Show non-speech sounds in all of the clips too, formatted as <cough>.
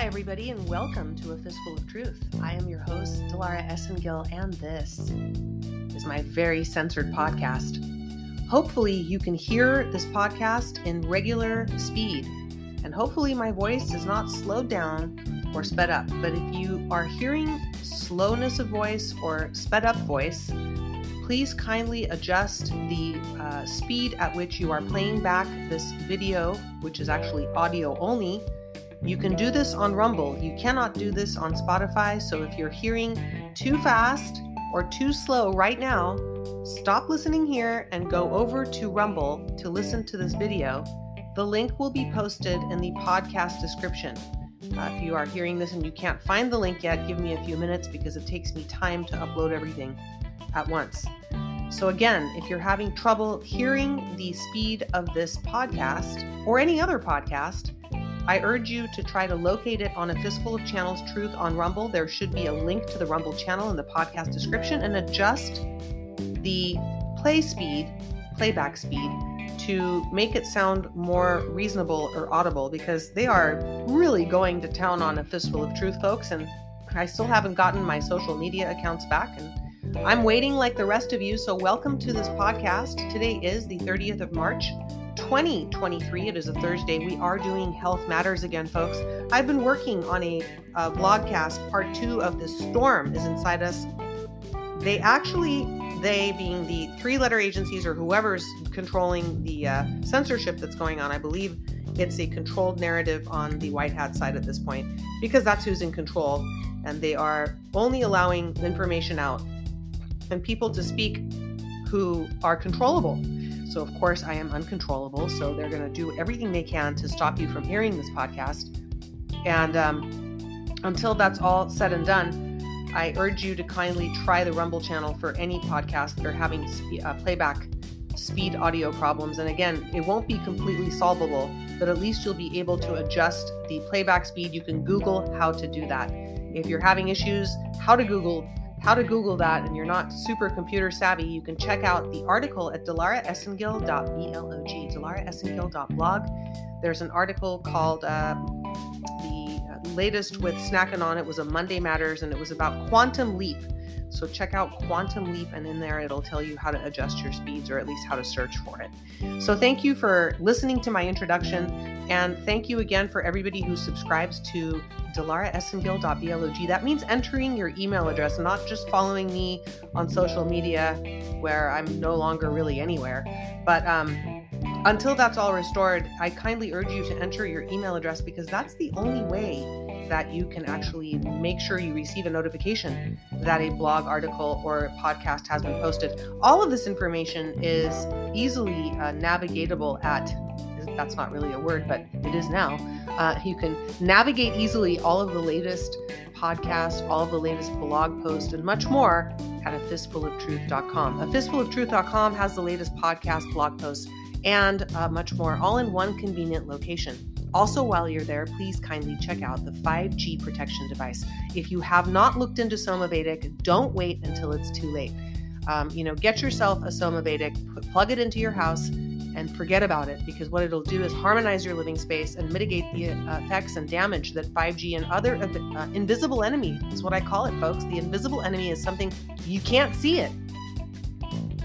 Hi, everybody, and welcome to A Fistful of Truth. I am your host, Dilara Esengil, and this is my very censored podcast. Hopefully, you can hear this podcast in regular speed, and hopefully, my voice is not slowed down or sped up. But if you are hearing slowness of voice or sped up voice, please kindly adjust the uh, speed at which you are playing back this video, which is actually audio only. You can do this on Rumble. You cannot do this on Spotify. So if you're hearing too fast or too slow right now, stop listening here and go over to Rumble to listen to this video. The link will be posted in the podcast description. Uh, if you are hearing this and you can't find the link yet, give me a few minutes because it takes me time to upload everything at once. So, again, if you're having trouble hearing the speed of this podcast or any other podcast, I urge you to try to locate it on a Fistful of Channels Truth on Rumble. There should be a link to the Rumble channel in the podcast description and adjust the play speed, playback speed, to make it sound more reasonable or audible because they are really going to town on a Fistful of Truth, folks. And I still haven't gotten my social media accounts back. And I'm waiting like the rest of you, so welcome to this podcast. Today is the 30th of March, 2023. It is a Thursday. We are doing Health Matters again, folks. I've been working on a, a vlogcast. Part two of The storm is inside us. They actually, they being the three letter agencies or whoever's controlling the uh, censorship that's going on, I believe it's a controlled narrative on the white hat side at this point because that's who's in control and they are only allowing information out and people to speak who are controllable. So, of course, I am uncontrollable. So, they're going to do everything they can to stop you from hearing this podcast. And um, until that's all said and done, I urge you to kindly try the Rumble channel for any podcast that are having spe- uh, playback speed audio problems. And again, it won't be completely solvable, but at least you'll be able to adjust the playback speed. You can Google how to do that. If you're having issues, how to Google how to Google that and you're not super computer savvy, you can check out the article at dilaraesengil.blog, dilaraesengil.blog. There's an article called uh, the latest with Snacking On. It was a Monday Matters and it was about Quantum Leap. So check out Quantum Leap, and in there it'll tell you how to adjust your speeds or at least how to search for it. So thank you for listening to my introduction, and thank you again for everybody who subscribes to dilaraesengil.blog. That means entering your email address, not just following me on social media where I'm no longer really anywhere. But um, until that's all restored, I kindly urge you to enter your email address because that's the only way that you can actually make sure you receive a notification that a blog article or podcast has been posted. All of this information is easily uh, navigatable at that's not really a word, but it is now. Uh, you can navigate easily all of the latest podcasts, all of the latest blog posts, and much more at a fistfuloftruth.com. A fistfuloftruth.com has the latest podcast, blog posts, and uh, much more, all in one convenient location. Also, while you're there, please kindly check out the 5G protection device. If you have not looked into Somavedic, don't wait until it's too late. Um, you know, get yourself a Somavedic, put, plug it into your house, and forget about it because what it'll do is harmonize your living space and mitigate the uh, effects and damage that 5G and other uh, invisible enemy is what I call it, folks. The invisible enemy is something you can't see it.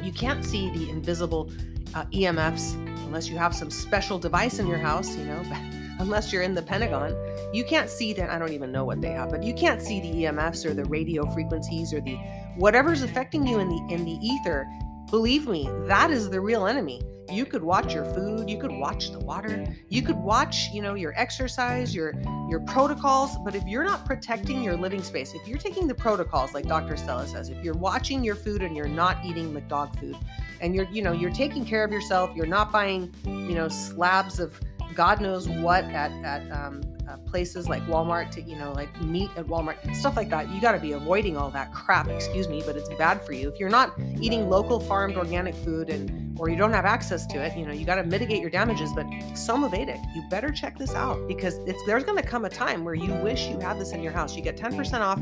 You can't see the invisible uh, EMFs unless you have some special device in your house, you know. <laughs> unless you're in the Pentagon, you can't see that. I don't even know what they have, but you can't see the EMFs or the radio frequencies or the whatever's affecting you in the in the ether. Believe me, that is the real enemy. You could watch your food, you could watch the water, you could watch, you know, your exercise, your your protocols, but if you're not protecting your living space, if you're taking the protocols like Dr. Stella says, if you're watching your food and you're not eating McDog food and you're, you know, you're taking care of yourself, you're not buying, you know, slabs of God knows what at at um, uh, places like Walmart to you know like meat at Walmart stuff like that. You got to be avoiding all that crap. Excuse me, but it's bad for you if you're not eating local farmed organic food and or you don't have access to it. You know you got to mitigate your damages. But Somavedic, you better check this out because it's there's going to come a time where you wish you had this in your house. You get 10% off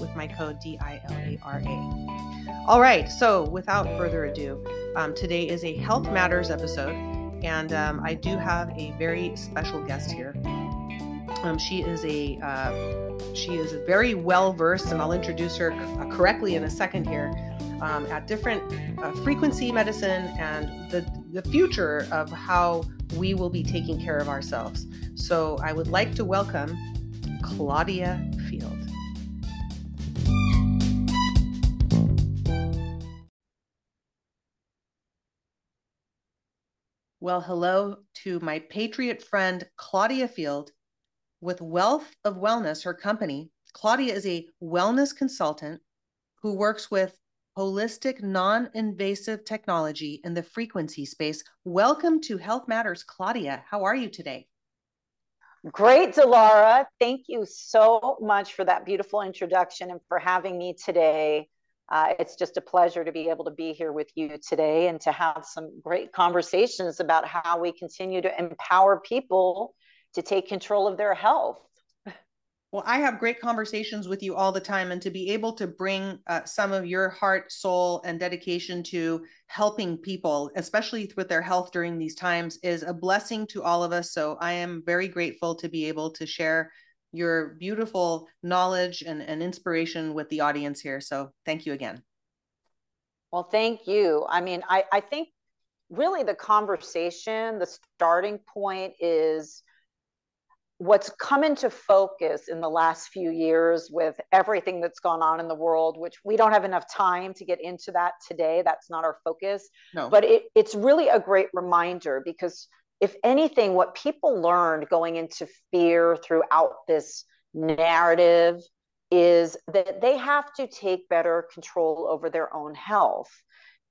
with my code D I L A R A. All right, so without further ado, um, today is a Health Matters episode and um, I do have a very special guest here. Um, she is a uh, she is very well versed, and I'll introduce her uh, correctly in a second here. Um, at different uh, frequency medicine and the the future of how we will be taking care of ourselves. So I would like to welcome Claudia Field. Well, hello to my patriot friend Claudia Field with Wealth of Wellness, her company. Claudia is a wellness consultant who works with holistic, non invasive technology in the frequency space. Welcome to Health Matters, Claudia. How are you today? Great, Dilara. Thank you so much for that beautiful introduction and for having me today. Uh, it's just a pleasure to be able to be here with you today and to have some great conversations about how we continue to empower people to take control of their health. Well, I have great conversations with you all the time, and to be able to bring uh, some of your heart, soul, and dedication to helping people, especially with their health during these times, is a blessing to all of us. So I am very grateful to be able to share your beautiful knowledge and, and inspiration with the audience here. So thank you again. Well, thank you. I mean, I, I think really the conversation, the starting point is what's come into focus in the last few years with everything that's gone on in the world, which we don't have enough time to get into that today. That's not our focus. No. But it, it's really a great reminder because, if anything, what people learned going into fear throughout this narrative is that they have to take better control over their own health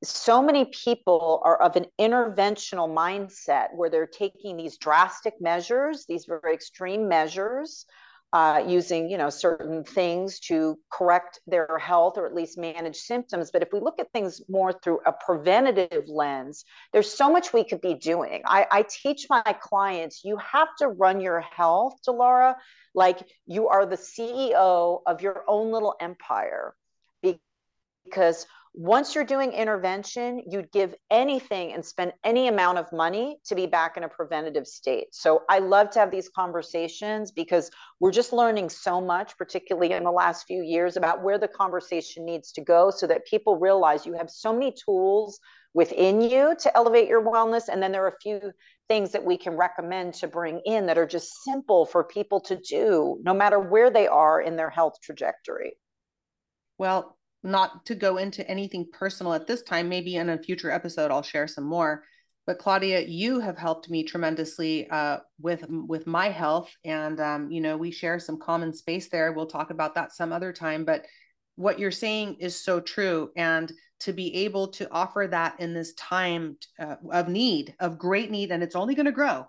so many people are of an interventional mindset where they're taking these drastic measures, these very extreme measures, uh, using you know certain things to correct their health or at least manage symptoms. But if we look at things more through a preventative lens, there's so much we could be doing. I, I teach my clients you have to run your health, Dilara, like you are the CEO of your own little empire, because once you're doing intervention, you'd give anything and spend any amount of money to be back in a preventative state. So I love to have these conversations because we're just learning so much, particularly in the last few years, about where the conversation needs to go so that people realize you have so many tools within you to elevate your wellness. And then there are a few things that we can recommend to bring in that are just simple for people to do, no matter where they are in their health trajectory. Well, not to go into anything personal at this time. Maybe in a future episode, I'll share some more. But Claudia, you have helped me tremendously uh, with with my health, and um, you know we share some common space there. We'll talk about that some other time. But what you're saying is so true, and to be able to offer that in this time uh, of need, of great need, and it's only going to grow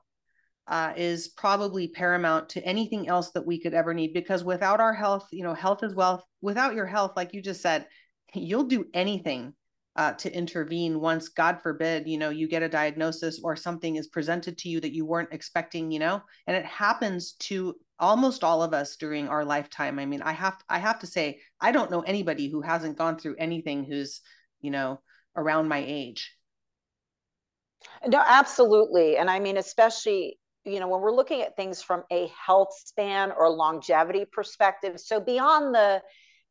uh, is probably paramount to anything else that we could ever need because without our health you know health is wealth. Without your health like you just said <laughs> you'll do anything uh, to intervene once god forbid you know you get a diagnosis or something is presented to you that you weren't expecting you know? And it happens to almost all of us during our lifetime. I mean i have i have to say i don't know anybody who hasn't gone through anything who's you know around my age. No absolutely. And i mean especially you know when we're looking at things from a health span or longevity perspective so beyond the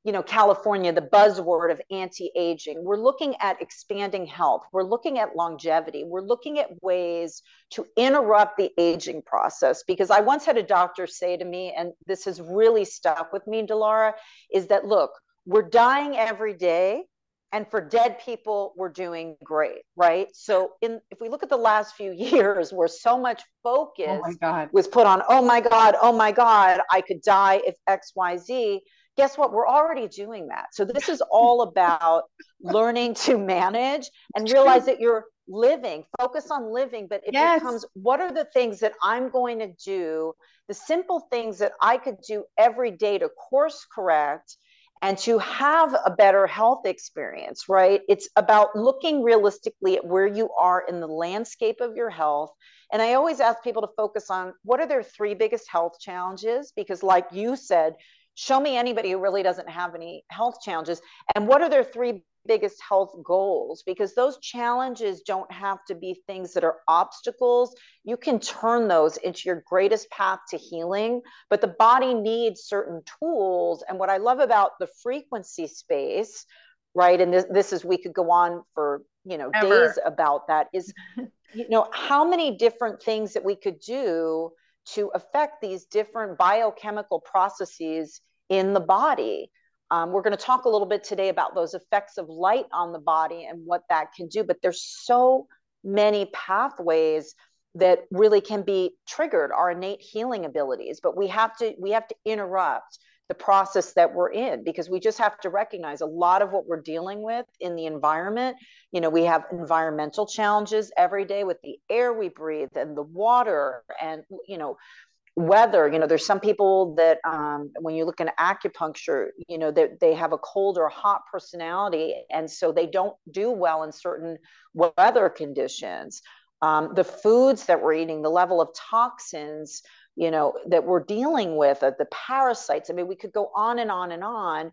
you know california the buzzword of anti-aging we're looking at expanding health we're looking at longevity we're looking at ways to interrupt the aging process. Because i once had a doctor say to me and this has really stuck with me dilara is that look we're dying every day and for dead people we're doing great right? So in if we look at the last few <laughs> years where so much focus oh was put on oh my god oh my god i could die if xyz guess what? We're already doing that. So this is all about learning to manage and realize that you're living. Focus on living but it yes. becomes what are the things that i'm going to do? The simple things that i could do every day to course correct and to have a better health experience, right? It's about looking realistically at where you are in the landscape of your health. And I always ask people to focus on what are their three biggest health challenges? Because, like you said, show me anybody who really doesn't have any health challenges. And what are their three biggest health goals? Because those challenges don't have to be things that are obstacles. You can turn those into your greatest path to healing but the body needs certain tools. And what i love about the frequency space right and this, this is we could go on for you know Ever. days about that is <laughs> you know how many different things that we could do to affect these different biochemical processes in the body. Um, we're going to talk a little bit today about those effects of light on the body and what that can do but there's so many pathways that really can be triggered our innate healing abilities but we have to we have to interrupt the process that we're in because we just have to recognize a lot of what we're dealing with in the environment. You know we have environmental challenges every day with the air we breathe and the water and you know weather you know there's some people that um, when you look in acupuncture you know that they, have a cold or hot personality and so they don't do well in certain weather conditions. Um, the foods that we're eating the level of toxins you know that we're dealing with uh, the parasites i mean we could go on and on and on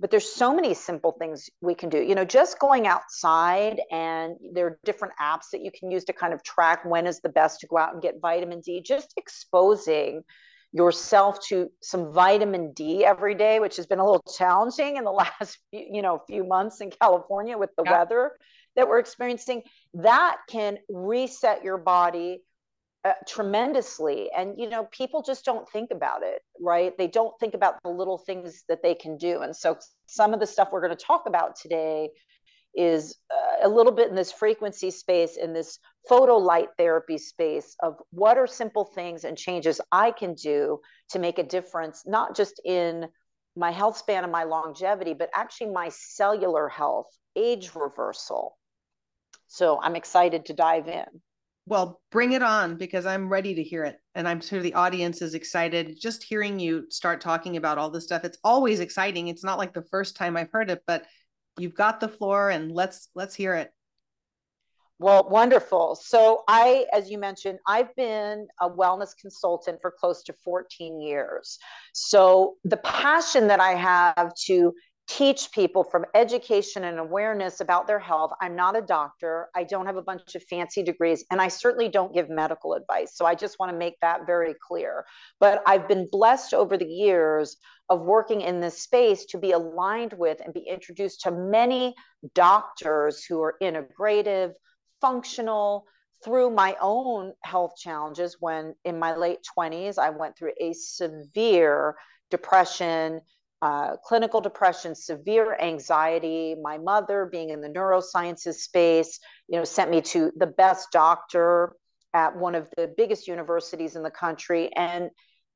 but there's so many simple things we can do you know just going outside and there are different apps that you can use to kind of track when is the best to go out and get vitamin d just exposing yourself to some vitamin d every day which has been a little challenging in the <laughs> last few, you know few months in california with the yeah. weather that we're experiencing that can reset your body uh, tremendously and you know people just don't think about it right? They don't think about the little things that they can do and so some of the stuff we're going to talk about today is uh, a little bit in this frequency space in this photo light therapy space of what are simple things and changes i can do to make a difference not just in my health span and my longevity but actually my cellular health age reversal. So i'm excited to dive in well, bring it on because I'm ready to hear it. And I'm sure the audience is excited just hearing you start talking about all this stuff. It's always exciting. It's not like the first time I've heard it, but you've got the floor and let's let's hear it. Well, wonderful. So, I, as you mentioned, I've been a wellness consultant for close to 14 years. So, the passion that I have to teach people from education and awareness about their health. I'm not a doctor. I don't have a bunch of fancy degrees, and I certainly don't give medical advice. So I just want to make that very clear. But I've been blessed over the years of working in this space to be aligned with and be introduced to many doctors who are integrative, functional, through my own health challenges when in my late 20s i went through a severe depression uh, clinical depression, severe anxiety. My mother, being in the neurosciences space, you know, sent me to the best doctor at one of the biggest universities in the country. And,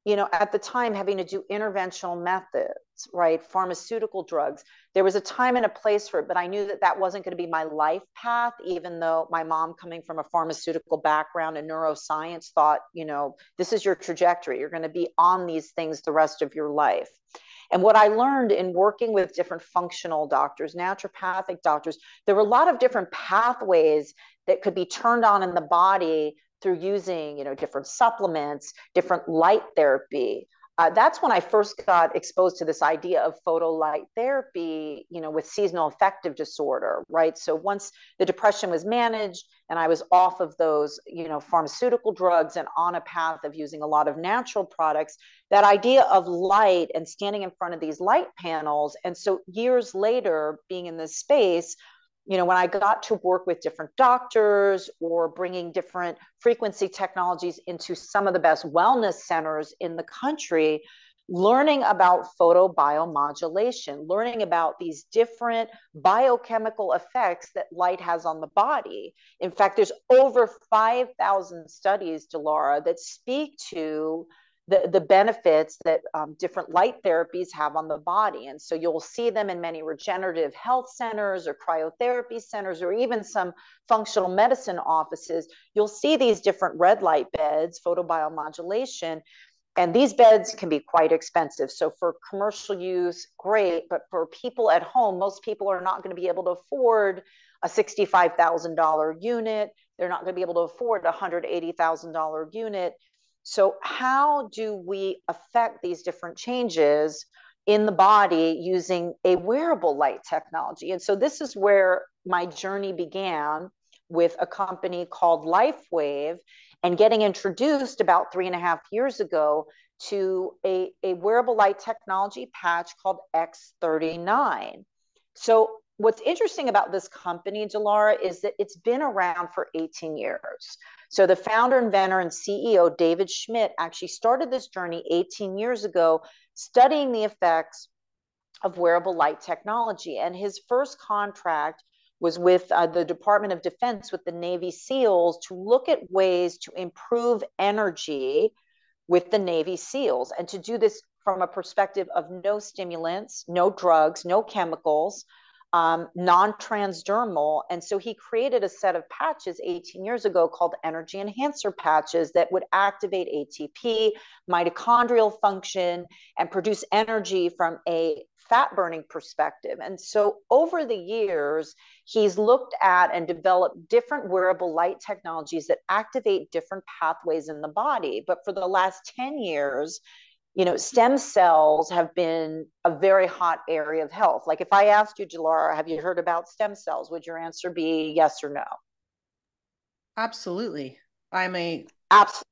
you know, at the time, having to do interventional methods, right, pharmaceutical drugs. There was a time and a place for it, but I knew that that wasn't going to be my life path. Even though my mom, coming from a pharmaceutical background and neuroscience, thought, you know, this is your trajectory. You're going to be on these things the rest of your life. And what I learned in working with different functional doctors, naturopathic doctors, there were a lot of different pathways that could be turned on in the body through using, you know, different supplements, different light therapy, uh, that's when I first got exposed to this idea of photolight therapy, you know, with seasonal affective disorder, right? So once the depression was managed and I was off of those, you know, pharmaceutical drugs and on a path of using a lot of natural products, that idea of light and standing in front of these light panels. And so years later, being in this space, you know, when I got to work with different doctors or bringing different frequency technologies into some of the best wellness centers in the country, learning about photobiomodulation, learning about these different biochemical effects that light has on the body. In fact, there's over 5,000 studies, Dilara, that speak to the, the benefits that um, different light therapies have on the body. And so you'll see them in many regenerative health centers or cryotherapy centers or even some functional medicine offices. You'll see these different red light beds, photobiomodulation. And these beds can be quite expensive. So for commercial use, great. But for people at home, most people are not going to be able to afford a $65,000 unit. They're not going to be able to afford a $180,000 unit. So, how do we affect these different changes in the body using a wearable light technology. And so this is where my journey began with a company called LifeWave and getting introduced about three and a half years ago to a, a wearable light technology patch called X39. So what's interesting about this company, Dilara, is that it's been around for 18 years. So the founder, inventor, and CEO, David Schmidt, actually started this journey 18 years ago, studying the effects of wearable light technology. And his first contract was with uh, the Department of Defense, with the Navy SEALs, to look at ways to improve energy with the Navy SEALs and to do this from a perspective of no stimulants, no drugs, no chemicals, um, non transdermal. And so he created a set of patches 18 years ago called energy enhancer patches that would activate ATP, mitochondrial function, and produce energy from a fat burning perspective. And so over the years, he's looked at and developed different wearable light technologies that activate different pathways in the body. But for the last 10 years, you know, stem cells have been a very hot area of health. Like if I asked you, Dilara, have you heard about stem cells? Would your answer be yes or no? Absolutely. I'm a Abs-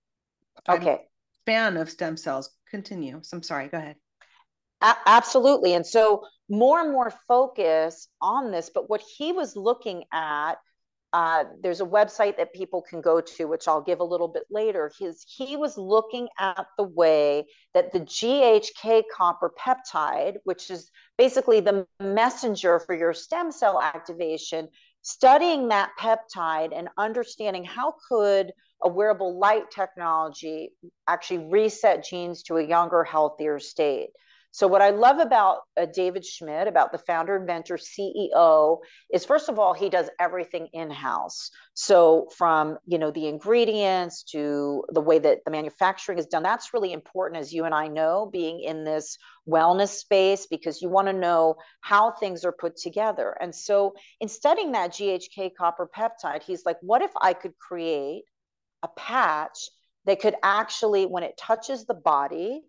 okay. I'm fan of stem cells. Continue. So I'm sorry. Go ahead. A- absolutely. And so more and more focus on this. But what he was looking at uh, there's a website that people can go to, which I'll give a little bit later. His, he was looking at the way that the GHK copper peptide, which is basically the messenger for your stem cell activation, studying that peptide and understanding how could a wearable light technology actually reset genes to a younger, healthier state. So, what I love about uh, David Schmidt, about the founder, inventor, CEO, is first of all, he does everything in house. So, from you know the ingredients to the way that the manufacturing is done, that's really important, as you and I know, being in this wellness space, because you want to know how things are put together. And so, in studying that GHK copper peptide, he's like, what if I could create a patch that could actually, when it touches the body,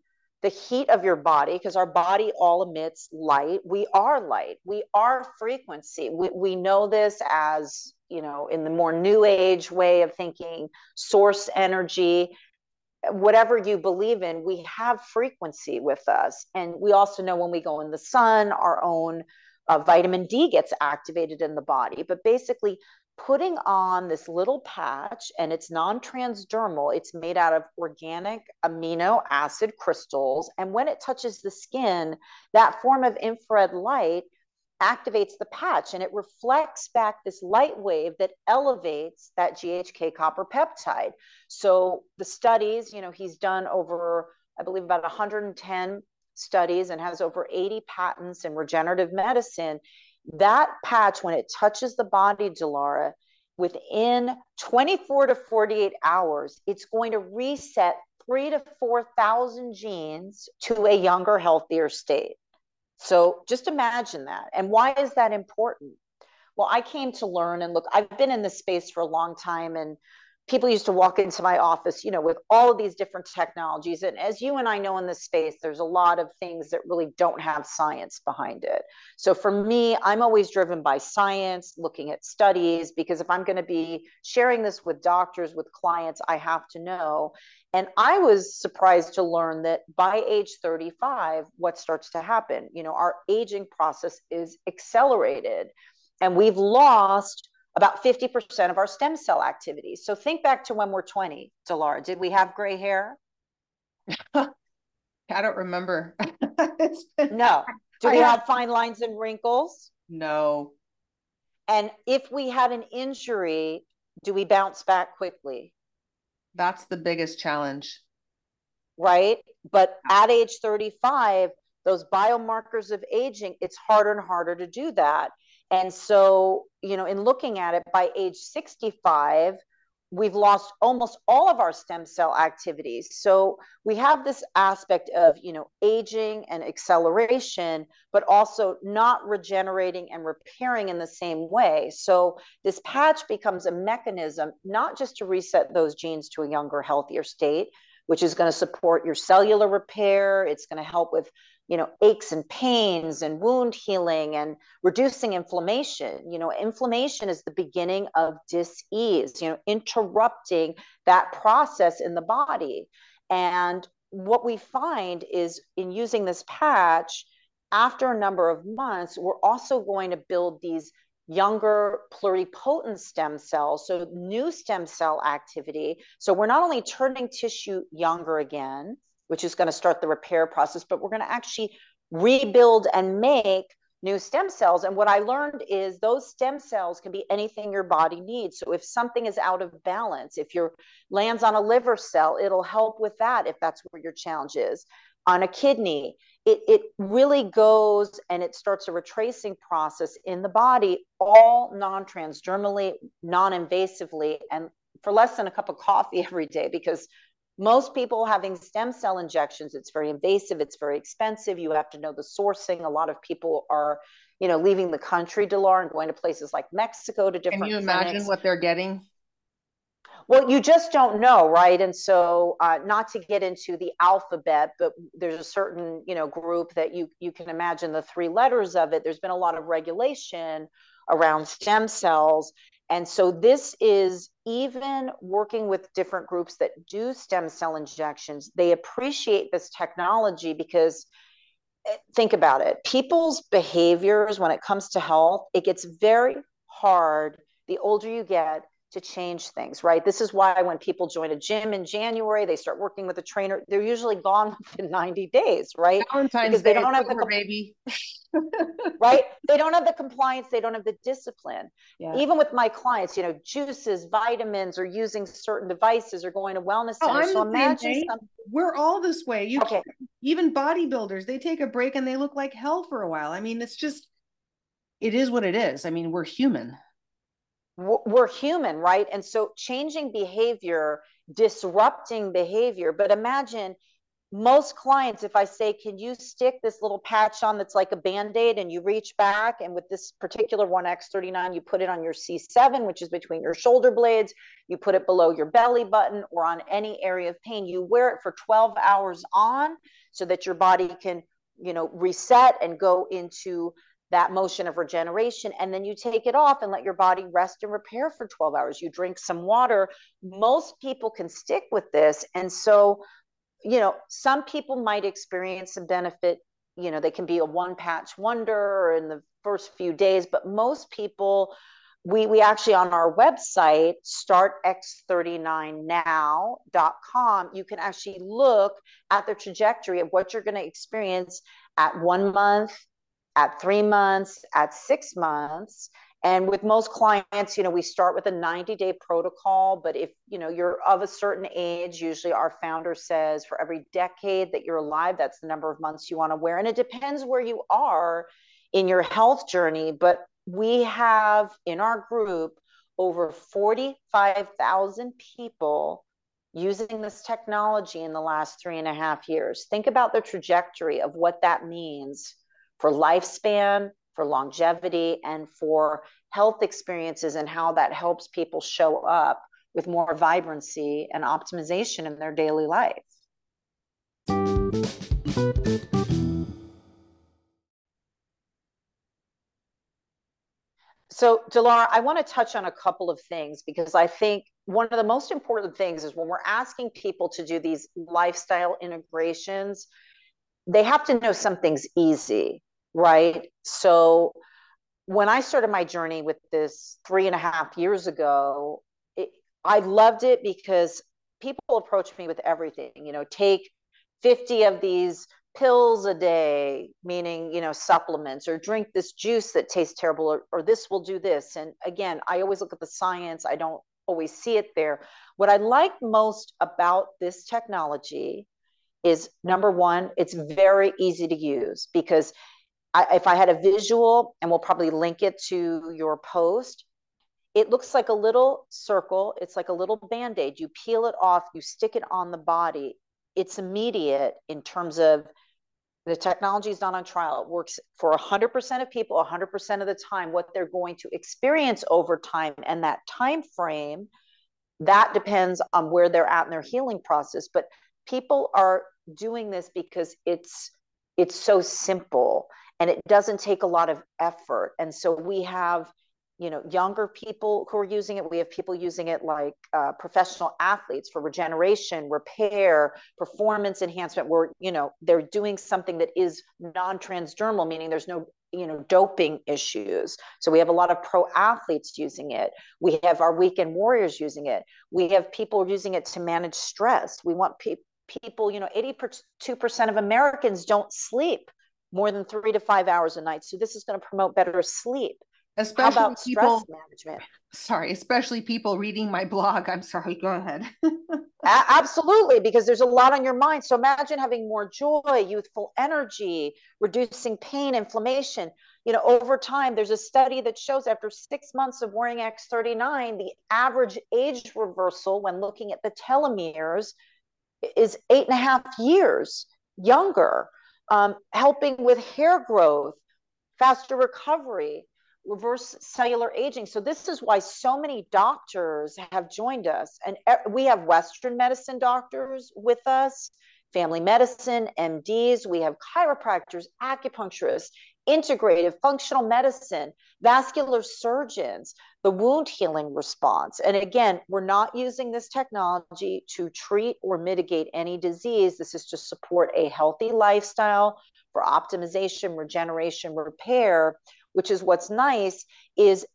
the heat of your body, because our body all emits light. We are light. We are frequency. We, we know this as, you know, in the more new age way of thinking, source energy. Whatever you believe in, we have frequency with us. And we also know when we go in the sun, our own uh, vitamin D gets activated in the body. But basically, putting on this little patch and it's non-transdermal it's made out of organic amino acid crystals and when it touches the skin that form of infrared light activates the patch and it reflects back this light wave that elevates that GHK copper peptide. So the studies you know he's done over i believe about 110 studies and has over 80 patents in regenerative medicine that patch, when it touches the body, Dilara, within 24 to 48 hours, it's going to reset three to 4,000 genes to a younger, healthier state. So just imagine that. And why is that important? Well, I came to learn and look, I've been in this space for a long time and people used to walk into my office, you know, with all of these different technologies. And as you and I know in this space, there's a lot of things that really don't have science behind it. So for me, I'm always driven by science, looking at studies, because if I'm going to be sharing this with doctors, with clients, I have to know. And I was surprised to learn that by age 35, what starts to happen? You know, our aging process is accelerated. And we've lost about 50% of our stem cell activities. So think back to when we're 20, Dilara. Did we have gray hair? <laughs> I don't remember. <laughs> no. Do we have, have fine lines and wrinkles? No. And if we had an injury, do we bounce back quickly? That's the biggest challenge. Right. But at age 35, those biomarkers of aging, it's harder and harder to do that. And so, you know, in looking at it by age 65, we've lost almost all of our stem cell activities. So we have this aspect of, you know, aging and acceleration, but also not regenerating and repairing in the same way. So this patch becomes a mechanism not just to reset those genes to a younger, healthier state, which is going to support your cellular repair. It's going to help with you know aches and pains and wound healing and reducing inflammation you know inflammation is the beginning of dis-ease you know interrupting that process in the body and what we find is in using this patch after a number of months we're also going to build these younger pluripotent stem cells, so new stem cell activity. So we're not only turning tissue younger again, which is going to start the repair process, but we're going to actually rebuild and make new stem cells. And what I learned is those stem cells can be anything your body needs. So if something is out of balance, if your lands on a liver cell, it'll help with that if that's where your challenge is. On a kidney, it, it really goes and it starts a retracing process in the body, all non transdermally, non invasively, and for less than a cup of coffee <laughs> every day because most people having stem cell injections it's very invasive it's very expensive you have to know the sourcing a lot of people are you know leaving the country delar and going to places like mexico to different can you imagine clinics. what they're getting well, you just don't know, right? And so, uh, not to get into the alphabet, but there's a certain, you know, group that you you can imagine the three letters of it. There's been a lot of regulation around stem cells, and so this is even working with different groups that do stem cell injections. They appreciate this technology because eh, think about it people's behaviors when it comes to health it gets very hard the older you get to change things, right? This is why when people join a gym in January, they start working with a trainer, they're usually gone <laughs> within 90 days, right? Valentine's because they don't have the baby. <laughs> <laughs> right? They don't have the compliance, they don't have the discipline. Yeah. Even with my clients, you know, juices, vitamins, or using certain devices or going to wellness oh, centers. so imagine some... we're all this way. You okay. even bodybuilders, they take a break and they look like hell for a while. I mean, it's just it is what it is. I mean, we're human we're human, right? And so changing behavior, disrupting behavior. But imagine most clients, if I say, Can you stick this little patch on that's like a band aid and you reach back? And with this particular one X39, you put it on your C7, which is between your shoulder blades, you put it below your belly button or on any area of pain. You wear it for 12 hours on so that your body can, you know, reset and go into that motion of regeneration and then you take it off and let your body rest and repair for 12 hours. You drink some water. Most people can stick with this and so you know some people might experience some benefit. You know they can be a one patch wonder in the first few days but most people we we actually on our website startx39now.com you can actually look at the trajectory of what you're going to experience at one month at three months, at six months. And with most clients, you know, we start with a 90 day protocol. But if, you know, you're of a certain age, usually our founder says for every decade that you're alive, that's the number of months you want to wear. And it depends where you are in your health journey. But we have in our group over 45,000 people using this technology in the last three and a half years. Think about the trajectory of what that means for lifespan, for longevity, and for health experiences and how that helps people show up with more vibrancy and optimization in their daily life. So, Dilara, I want to touch on a couple of things because I think one of the most important things is when we're asking people to do these lifestyle integrations, they have to know something's easy right? So when I started my journey with this three and a half years ago, it, I loved it because people approach me with everything, you know, take 50 of these pills a day, meaning, you know, supplements, or drink this juice that tastes terrible, or, or this will do this. And again, I always look at the science, I don't always see it there. What I like most about this technology is number one, it's very easy to use because I, if I had a visual, and we'll probably link it to your post, it looks like a little circle. It's like a little band aid. You peel it off, you stick it on the body. It's immediate in terms of the technology is not on trial. It works for 100% of people, 100% of the time, what they're going to experience over time. And that time frame, that depends on where they're at in their healing process. But people are doing this because it's it's so simple and it doesn't take a lot of effort. And so we have you know younger people who are using it. We have people using it like uh, professional athletes for regeneration repair performance enhancement. Where you know they're doing something that is non-transdermal meaning there's no you know doping issues. So we have a lot of pro athletes using it. We have our weekend warriors using it. We have people using it to manage stress. We want pe- people you know 82% of americans don't sleep more than three to five hours a night. So this is going to promote better sleep. Especially people, stress management? Sorry especially people reading my blog. I'm sorry go ahead. <laughs> Absolutely because there's a lot on your mind. So imagine having more joy youthful energy reducing pain inflammation. You know over time there's a study that shows after six months of wearing x39 the average age reversal when looking at the telomeres is eight and a half years younger um, helping with hair growth faster recovery reverse cellular aging. So this is why so many doctors have joined us, and we have Western medicine doctors with us, family medicine, MDs. We have chiropractors, acupuncturists, integrative functional medicine, vascular surgeons, the wound healing response. And again, we're not using this technology to treat or mitigate any disease. This is to support a healthy lifestyle for optimization, regeneration, repair which is what's nice is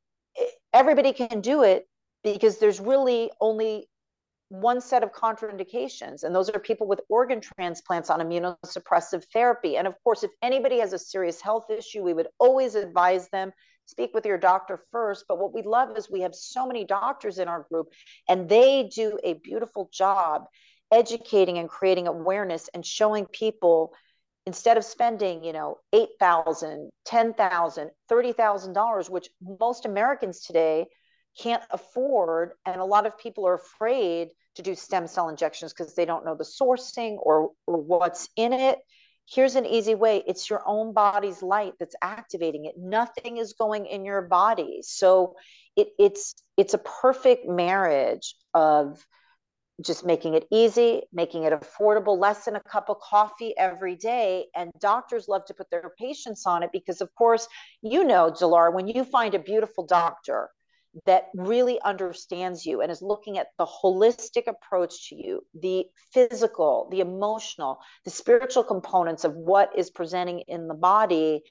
everybody can do it because there's really only one set of contraindications and those are people with organ transplants on immunosuppressive therapy and of course if anybody has a serious health issue we would always advise them speak with your doctor first but what we love is we have so many doctors in our group and they do a beautiful job educating and creating awareness and showing people instead of spending you know eight thousand, ten thousand, thirty thousand dollars which most americans today can't afford and a lot of people are afraid to do stem cell injections because they don't know the sourcing or, or what's in it here's an easy way. It's your own body's light that's activating it. Nothing is going in your body. So it, it's it's a perfect marriage of just making it easy, making it affordable, less than a cup of coffee every day. And doctors love to put their patients on it because, of course, you know, Dilara, when you find a beautiful doctor that really understands you and is looking at the holistic approach to you, the physical, the emotional, the spiritual components of what is presenting in the body,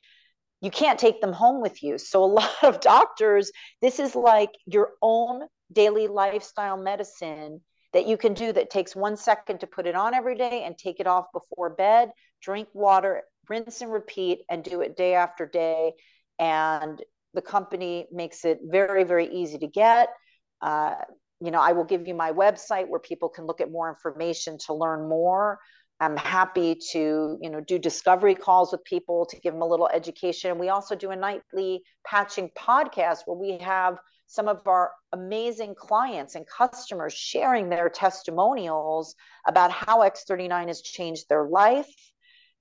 you can't take them home with you. So, a <laughs> lot of doctors, this is like your own daily lifestyle medicine that you can do that takes one second to put it on every day and take it off before bed, drink water, rinse and repeat, and do it day after day. And the company makes it very, very easy to get. Uh, you know, I will give you my website where people can look at more information to learn more. I'm happy to, you know, do discovery calls with people to give them a little education. We also do a nightly patching podcast where we have some of our amazing clients and customers sharing their testimonials about how X39 has changed their life.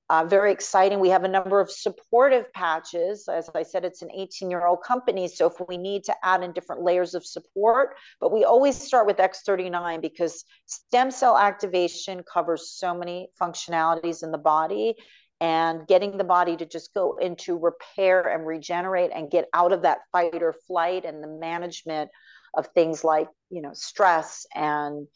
Uh, very exciting. We have a number of supportive patches. As I said, it's an 18 year old company. So if we need to add in different layers of support, but we always start with X39 because stem cell activation covers so many functionalities in the body and getting the body to just go into repair and regenerate and get out of that fight or flight and the management of things like you know stress and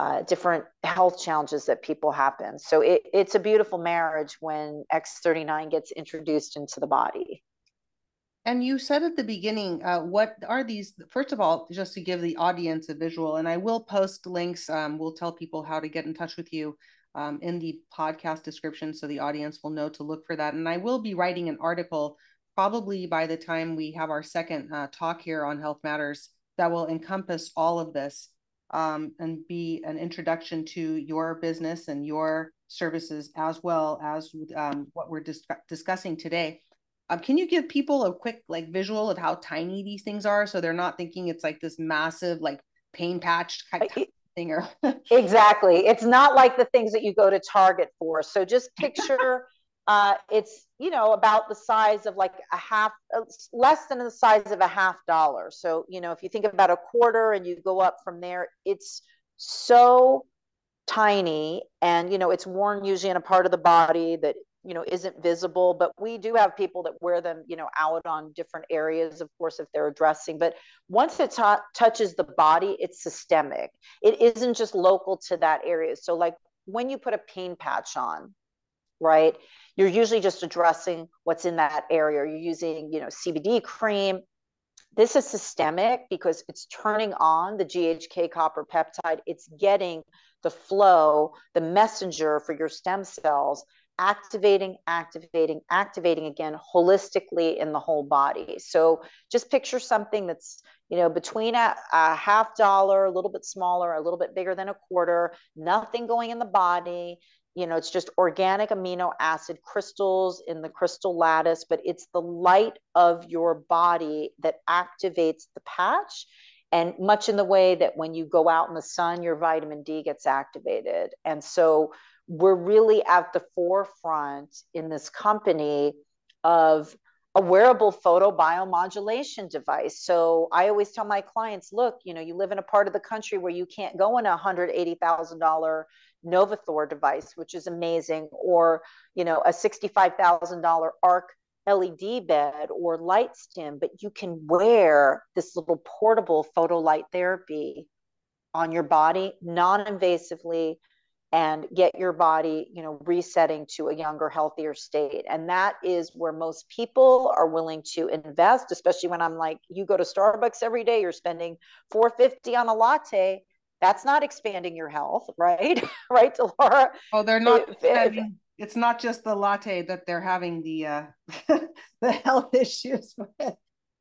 uh, different health challenges that people have, happen so it, it's a beautiful marriage when x39 gets introduced into the body and you said at the beginning, uh, what are these? First of all, just to give the audience a visual, and I will post links. Um, we'll tell people how to get in touch with you um, in the podcast description so the audience will know to look for that. And I will be writing an article probably by the time we have our second uh, talk here on Health Matters that will encompass all of this um, and be an introduction to your business and your services as well as um, what we're dis- discussing today. Um, can you give people a quick like visual of how tiny these things are so they're not thinking it's like this massive like pain patch thing or <laughs> exactly. It's not like the things that you go to Target for. So just <laughs> picture uh, it's, you know, about the size of like a half, uh, less than the size of a half dollar. So, you know, if you think about a quarter and you go up from there, it's so tiny and, you know, it's worn usually in a part of the body that you know isn't visible but we do have people that wear them you know out on different areas of course if they're addressing but once it t- touches the body it's systemic. It isn't just local to that area. So like when you put a pain patch on right you're usually just addressing what's in that area you're using you know cbd cream this is systemic because it's turning on the GHK copper peptide. It's getting the flow, the messenger for your stem cells activating, activating, activating again holistically in the whole body. So just picture something that's, you know, between a, a, half dollar, a little bit smaller, a little bit bigger than a quarter, nothing going in the body. You know, it's just organic amino acid crystals in the crystal lattice, but it's the light of your body that activates the patch. And much in the way that when you go out in the sun, your vitamin D gets activated. And so we're really at the forefront in this company of a wearable photo photobiomodulation device. So I always tell my clients, look, you know, you live in a part of the country where you can't go in a $180,000 NovoTHOR device, which is amazing, or, you know, a $65,000 ARC LED bed or LightStim, but you can wear this little portable photo light therapy on your body non-invasively and get your body you know resetting to a younger healthier state. And that is where most people are willing to invest especially when i'm like you go to starbucks every day you're spending 450 on a latte. That's not expanding your health <laughs> right? <laughs> Right Dilara Well, they're not if, it's not just the latte that they're having the uh <laughs> the health issues with.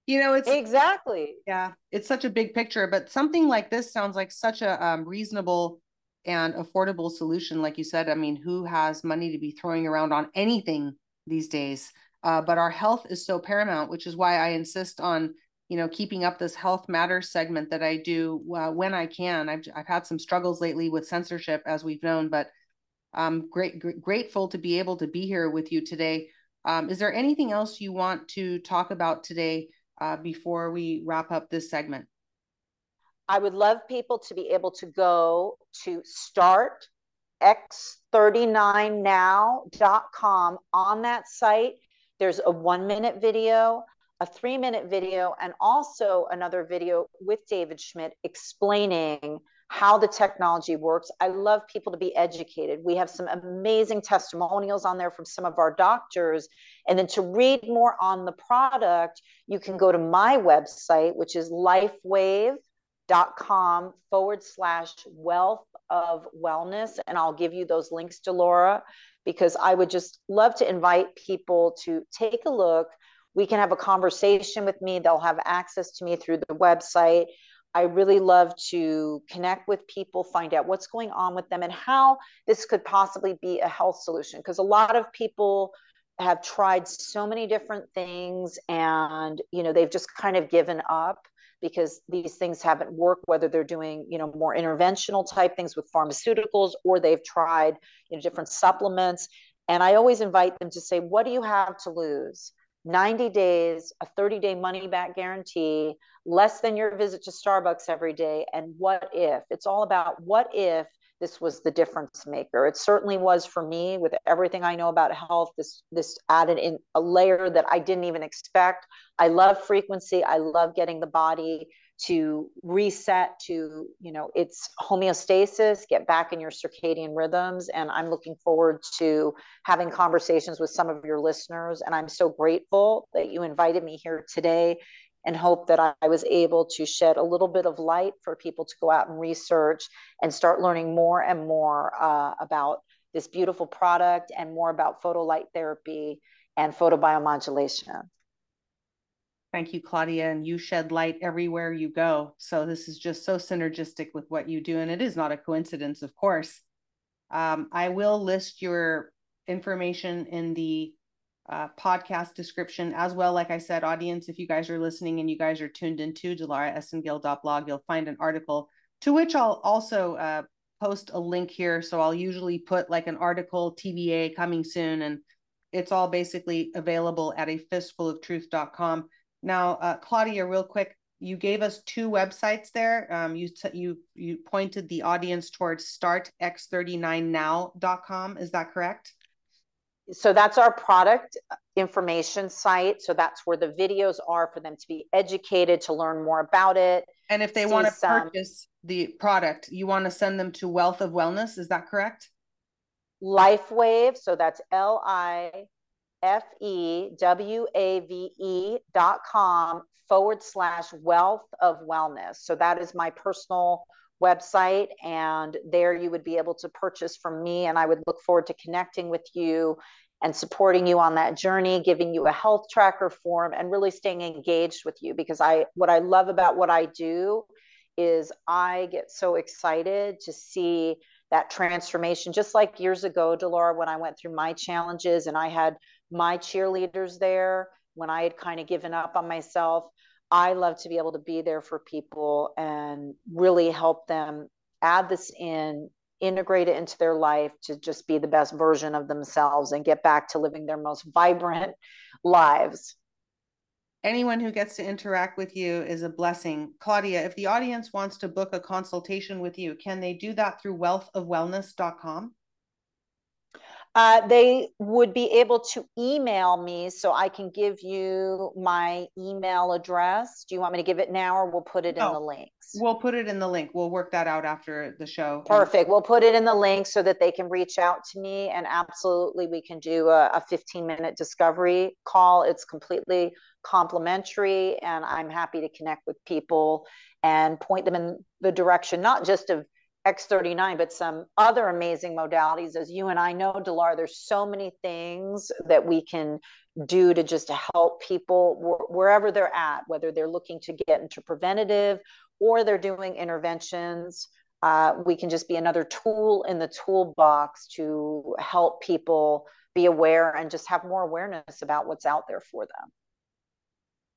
You know it's exactly. Yeah it's such a big picture but something like this sounds like such a um, reasonable and affordable solution like you said i mean who has money to be throwing around on anything these days? Uh, but our health is so paramount which is why i insist on you know keeping up this health matters segment that i do uh, when i can. I've, I've had some struggles lately with censorship as we've known but i'm great gr- grateful to be able to be here with you today. Um, is there anything else you want to talk about today uh, before we wrap up this segment I would love people to be able to go to startx39now.com. On that site, there's a one minute video, a three minute video, and also another video with David Schmidt explaining how the technology works. I love people to be educated. We have some amazing testimonials on there from some of our doctors. And then to read more on the product, you can go to my website, which is LifeWave dot com forward slash wealth of wellness. And I'll give you those links to Dilara because I would just love to invite people to take a look. We can have a conversation with me. They'll have access to me through the website. I really love to connect with people, find out what's going on with them and how this could possibly be a health solution. Because a lot of people have tried so many different things and you know they've just kind of given up because these things haven't worked whether they're doing you know more interventional type things with pharmaceuticals or they've tried you know different supplements. And i always invite them to say what do you have to lose? 90 days a 30 day money back guarantee less than your visit to starbucks every day and what if? It's all about what if this was the difference maker. It certainly was for me with everything I know about health. This this added in a layer that I didn't even expect. I love frequency. I love getting the body to reset to you know its homeostasis get back in your circadian rhythms and i'm looking forward to having conversations with some of your listeners and i'm so grateful that you invited me here today and hope that I was able to shed a little bit of light for people to go out and research and start learning more and more uh, about this beautiful product and more about photolight therapy and photobiomodulation. Thank you, Claudia. And you shed light everywhere you go. So this is just so synergistic with what you do. And it is not a coincidence, of course. Um, I will list your information in the uh, podcast description as well. Like I said, audience, if you guys are listening and you guys are tuned into blog, you'll find an article to which I'll also uh, post a link here. So I'll usually put like an article, TBA coming soon, and it's all basically available at a fistfuloftruth.com. Now, uh, Claudia, real quick, you gave us two websites there. Um, you t- you you pointed the audience towards startx39now.com. Is that correct? So that's our product information site. So that's where the videos are for them to be educated, to learn more about it. And if they want to some, purchase the product, you want to send them to Wealth of Wellness. Is that correct? LifeWave. So that's L I F E W A V E dot com forward slash wealth of wellness. So that is my personal website. And there you would be able to purchase from me. And I would look forward to connecting with you and supporting you on that journey, giving you a health tracker form and really staying engaged with you. Because I, what I love about what I do is I get so excited to see that transformation. Just like years ago, Dilara, when I went through my challenges and I had my cheerleaders there, when I had kind of given up on myself, I love to be able to be there for people and really help them add this in, integrate it into their life to just be the best version of themselves and get back to living their most vibrant lives. Anyone who gets to interact with you is a blessing. Claudia, if the audience wants to book a consultation with you, can they do that through wealthofwellness.com? Uh, they would be able to email me so I can give you my email address. Do you want me to give it now or we'll put it no, in the links? We'll put it in the link. We'll work that out after the show. Perfect. We'll put it in the link so that they can reach out to me and absolutely we can do a, a 15 minute discovery call. It's completely complimentary and I'm happy to connect with people and point them in the direction, not just of X39, but some other amazing modalities. As you and I know, Delar, there's so many things that we can do to just help people wherever they're at, whether they're looking to get into preventative or they're doing interventions. Uh, we can just be another tool in the toolbox to help people be aware and just have more awareness about what's out there for them.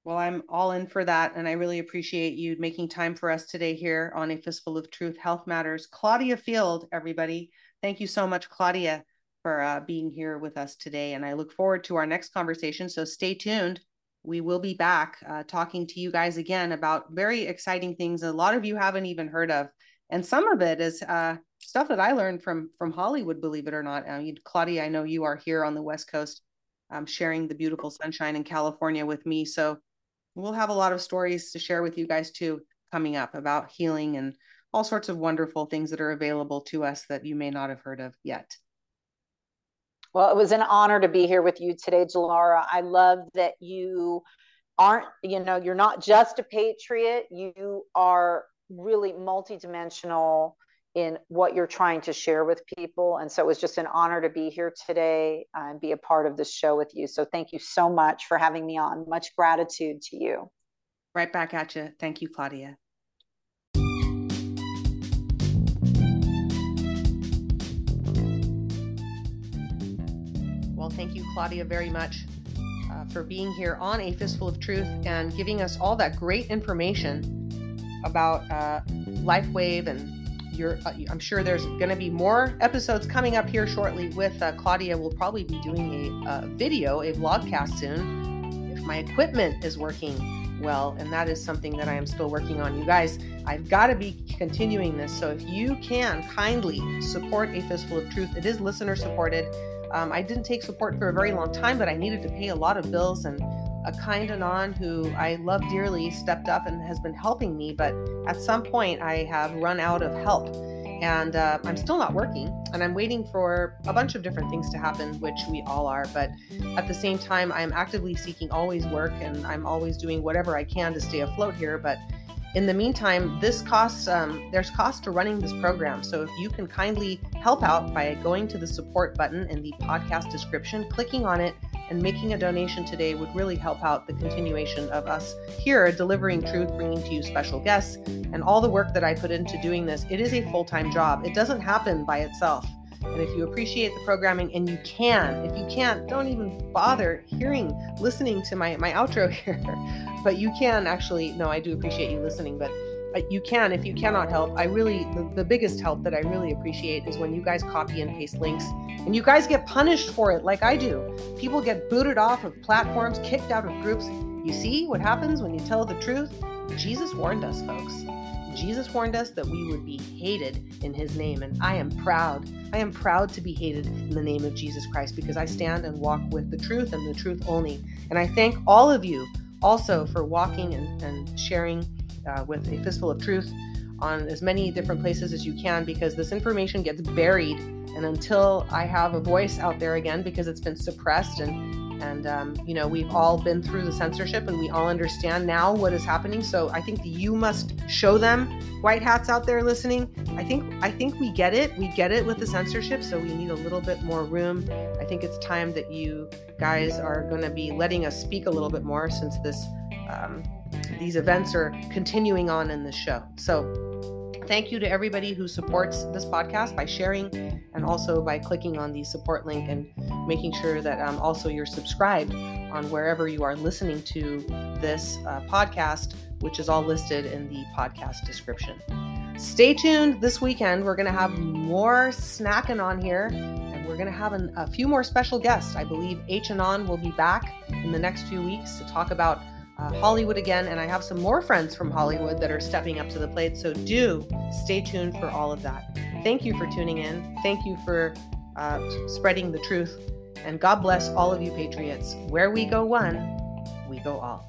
Well, I'm all in for that. And I really appreciate you making time for us today here on A Fistful of Truth Health Matters. Claudia Field, everybody. Thank you so much, Claudia, for uh, being here with us today. And I look forward to our next conversation. So stay tuned. We will be back uh, talking to you guys again about very exciting things a lot of you haven't even heard of. And some of it is uh, stuff that I learned from from Hollywood, believe it or not. I mean, Claudia, I know you are here on the West Coast um, sharing the beautiful sunshine in California with me. So we'll have a lot of stories to share with you guys too coming up about healing and all sorts of wonderful things that are available to us that you may not have heard of yet. Well, it was an honor to be here with you today, Dilara. I love that you aren't, you know, you're not just a patriot, you are really multidimensional in what you're trying to share with people. And so it was just an honor to be here today and be a part of this show with you. So thank you so much for having me on. Much gratitude to you. Right back at you. Thank you, Claudia. Well, thank you, Claudia, very much uh, for being here on A Fistful of Truth and giving us all that great information about uh, LifeWave and you're, uh, I'm sure there's going to be more episodes coming up here shortly with uh, Claudia. We'll probably be doing a, video, a vlogcast soon, if my equipment is working well. And that is something that I am still working on. You guys, I've got to be continuing this. So if you can kindly support A Fistful of Truth, it is listener supported. Um, I didn't take support for a very long time, but I needed to pay a lot of bills and a kind anon who I love dearly stepped up and has been helping me, but at some point I have run out of help. And uh, I'm still not working, and I'm waiting for a bunch of different things to happen, which we all are. But at the same time, I'm actively seeking always work, and I'm always doing whatever I can to stay afloat here. But in the meantime, this costs, um, there's cost to running this program. So if you can kindly help out by going to the support button in the podcast description, clicking on it, and making a donation today would really help out the continuation of us here delivering truth, bringing to you special guests, and all the work that I put into doing this. It is a full time job, it doesn't happen by itself. And if you appreciate the programming and you can, if you can't, don't even bother hearing, listening to my, my outro <laughs> here. but you can actually, no, I do appreciate you listening, but Uh, you can if you cannot help i really the, the, biggest help that i really appreciate is when you guys copy and paste links and you guys get punished for it like i do people get booted off of platforms kicked out of groups you see what happens when you tell the truth jesus warned us folks Jesus warned us that we would be hated in his name. And I am proud. I am proud to be hated in the name of Jesus Christ because I stand and walk with the truth and the truth only. And I thank all of you also for walking and, and sharing uh, with a fistful of truth on as many different places as you can because this information gets buried. And until I have a voice out there again, because it's been suppressed and and um, you know we've all been through the censorship and we all understand now what is happening. So i think you must show them white hats out there listening. I think i think we get it. We get it with the censorship so we need a little bit more room. I think it's time that you guys are going to be letting us speak a little bit more since this um, these events are continuing on in the show so Thank you to everybody who supports this podcast by sharing and also by clicking on the support link and making sure that um, also you're subscribed on wherever you are listening to this uh, podcast, which is all listed in the podcast description. Stay tuned this weekend. We're going to have more snacking on here and we're going to have an, a few more special guests. I believe H and On will be back in the next few weeks to talk about uh, Hollywood again, and I have some more friends from Hollywood that are stepping up to the plate. So do stay tuned for all of that. Thank you for tuning in. Thank you for uh, spreading the truth. And God bless all of you, Patriots. Where we go one, we go all.